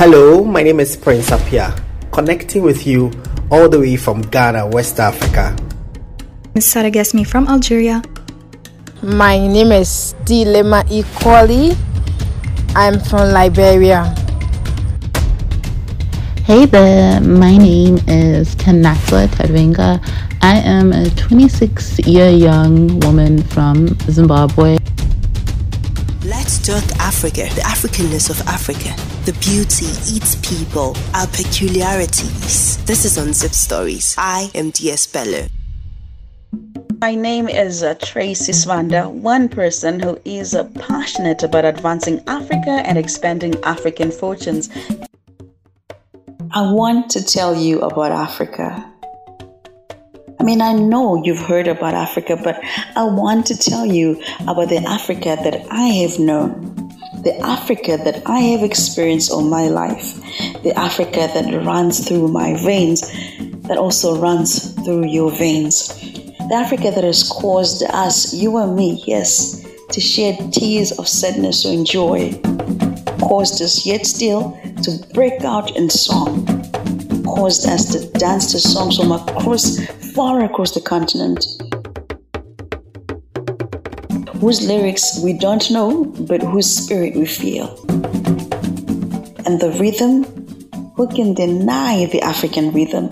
Hello, my name is Prince Apia, connecting with you all the way from Ghana, West Africa. Ms. Sara Gesmi from Algeria. My name is Dilema Equally. I'm from Liberia. Hey there, my name is Kanakwa Tadwenga. I am a 26 year young woman from Zimbabwe. Let's talk Africa, the Africanness of Africa, the beauty, its people, our peculiarities. This is on Zip Stories. I am DS Bello. My name is uh, Tracy Swanda, one person who is uh, passionate about advancing Africa and expanding African fortunes. I want to tell you about Africa. I mean, I know you've heard about Africa, but I want to tell you about the Africa that I have known, the Africa that I have experienced all my life, the Africa that runs through my veins, that also runs through your veins, the Africa that has caused us, you and me, yes, to shed tears of sadness and joy, caused us yet still to break out in song, caused us to dance to songs from across far across the continent, whose lyrics we don't know, but whose spirit we feel. And the rhythm, who can deny the African rhythm?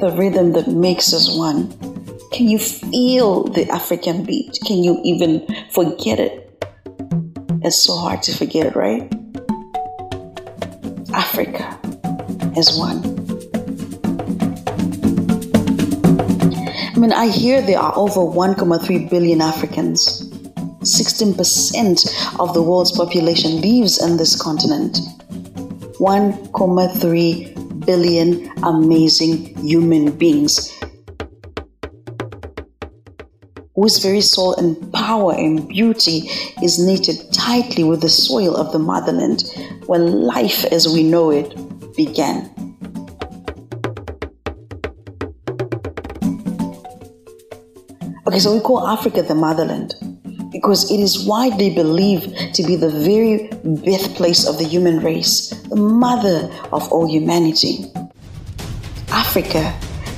The rhythm that makes us one. Can you feel the African beat? Can you even forget it? It's so hard to forget right? Africa as one. I mean, I hear there are over 1.3 billion Africans. 16% of the world's population lives in this continent. 1.3 billion amazing human beings whose very soul and power and beauty is knitted tightly with the soil of the motherland when life as we know it began. Okay, so we call Africa the motherland because it is widely believed to be the very birthplace of the human race, the mother of all humanity. Africa,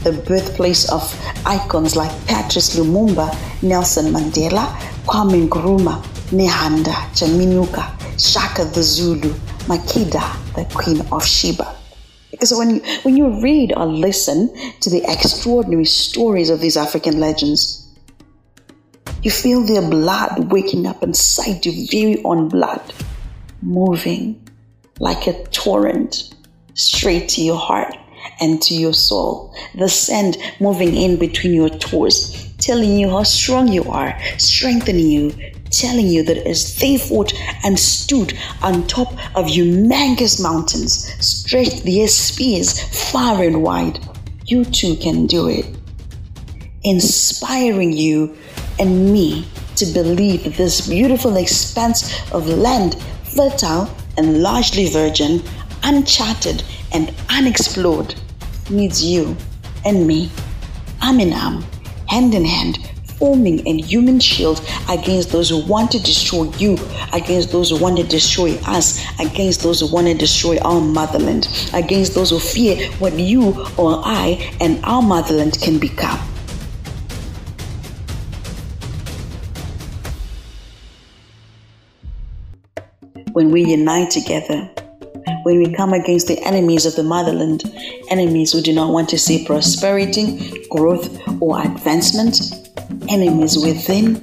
the birthplace of icons like Patrice Lumumba, Nelson Mandela, Kwame Nkrumah, Nehanda Chaminuka, Shaka the Zulu, Makeda, the Queen of Sheba. Because when you, when you read or listen to the extraordinary stories of these African legends, you feel their blood waking up inside your very own blood, moving like a torrent straight to your heart and to your soul. The sand moving in between your toes, telling you how strong you are, strengthening you, telling you that as they fought and stood on top of humongous mountains, stretched their spears far and wide, you too can do it. Inspiring you and me to believe that this beautiful expanse of land, fertile and largely virgin, uncharted and unexplored, needs you and me, arm in arm, hand in hand, forming a human shield against those who want to destroy you, against those who want to destroy us, against those who want to destroy our motherland, against those who fear what you or I and our motherland can become. When we unite together, when we come against the enemies of the motherland, enemies who do not want to see prosperity, growth, or advancement, enemies within,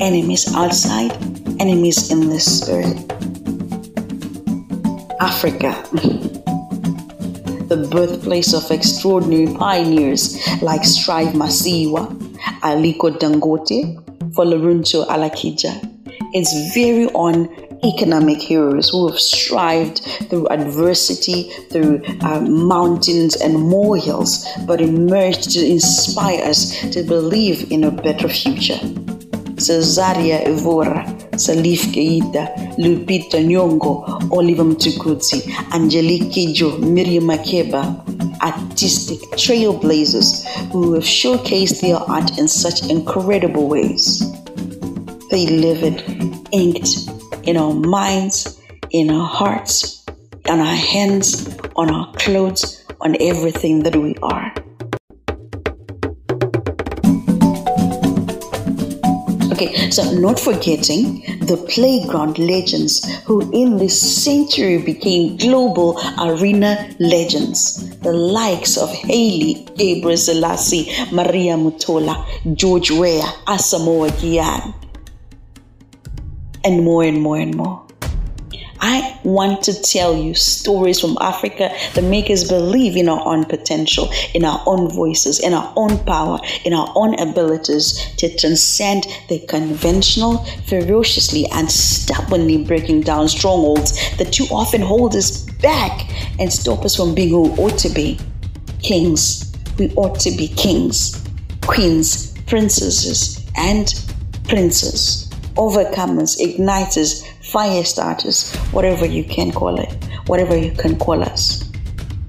enemies outside, enemies in the spirit. Africa, the birthplace of extraordinary pioneers like Strive Masiyiwa, Aliko Dangote, Folorunsho Alakija, its very own economic heroes who have strived through adversity, through uh, mountains and molehills, but emerged to inspire us to believe in a better future. Cesaria Evora, Salif Keita, Lupita Nyong'o, Oliver Mtukudzi, Angelique Kidjo, Miriam Makeba, artistic trailblazers who have showcased their art in such incredible ways. They live it, inked, in our minds, in our hearts, on our hands, on our clothes, on everything that we are. Okay, so not forgetting the playground legends who in this century became global arena legends. The likes of Haile, Gabriel Selassie, Maria Mutola, George Weah, Asamoah Gyan, and more and more and more. I want to tell you stories from Africa that make us believe in our own potential, in our own voices, in our own power, in our own abilities to transcend the conventional, ferociously and stubbornly breaking down strongholds that too often hold us back and stop us from being who we ought to be. Kings. We ought to be kings, queens, princesses, and princes, overcomers, igniters, fire starters, whatever you can call it, whatever you can call us.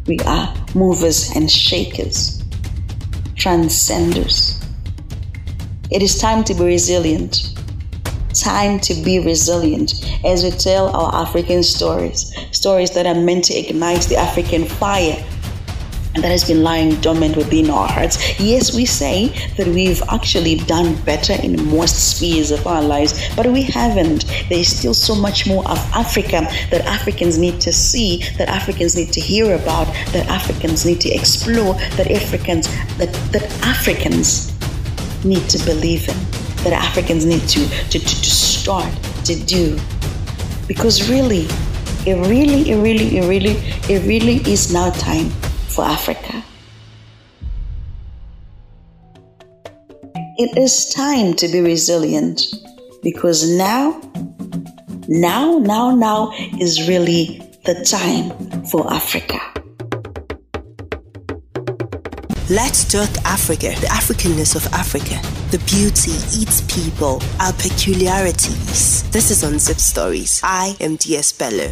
We are movers and shakers, transcenders. It is time to be resilient. Time to be resilient as we tell our African stories, stories that are meant to ignite the African fire that has been lying dormant within our hearts. Yes, we say that we've actually done better in most spheres of our lives, but we haven't. There is still so much more of Africa that Africans need to see, that Africans need to hear about, that Africans need to explore, that Africans that, that Africans need to believe in, that Africans need to, to, to, to start to do. Because really, it really, it really, it really, it really is now time for Africa. It is time to be resilient because now, now, now, now is really the time for Africa. Let's talk Africa, the Africanness of Africa, the beauty, its people, our peculiarities. This is on Zip Stories. I am DS Bello.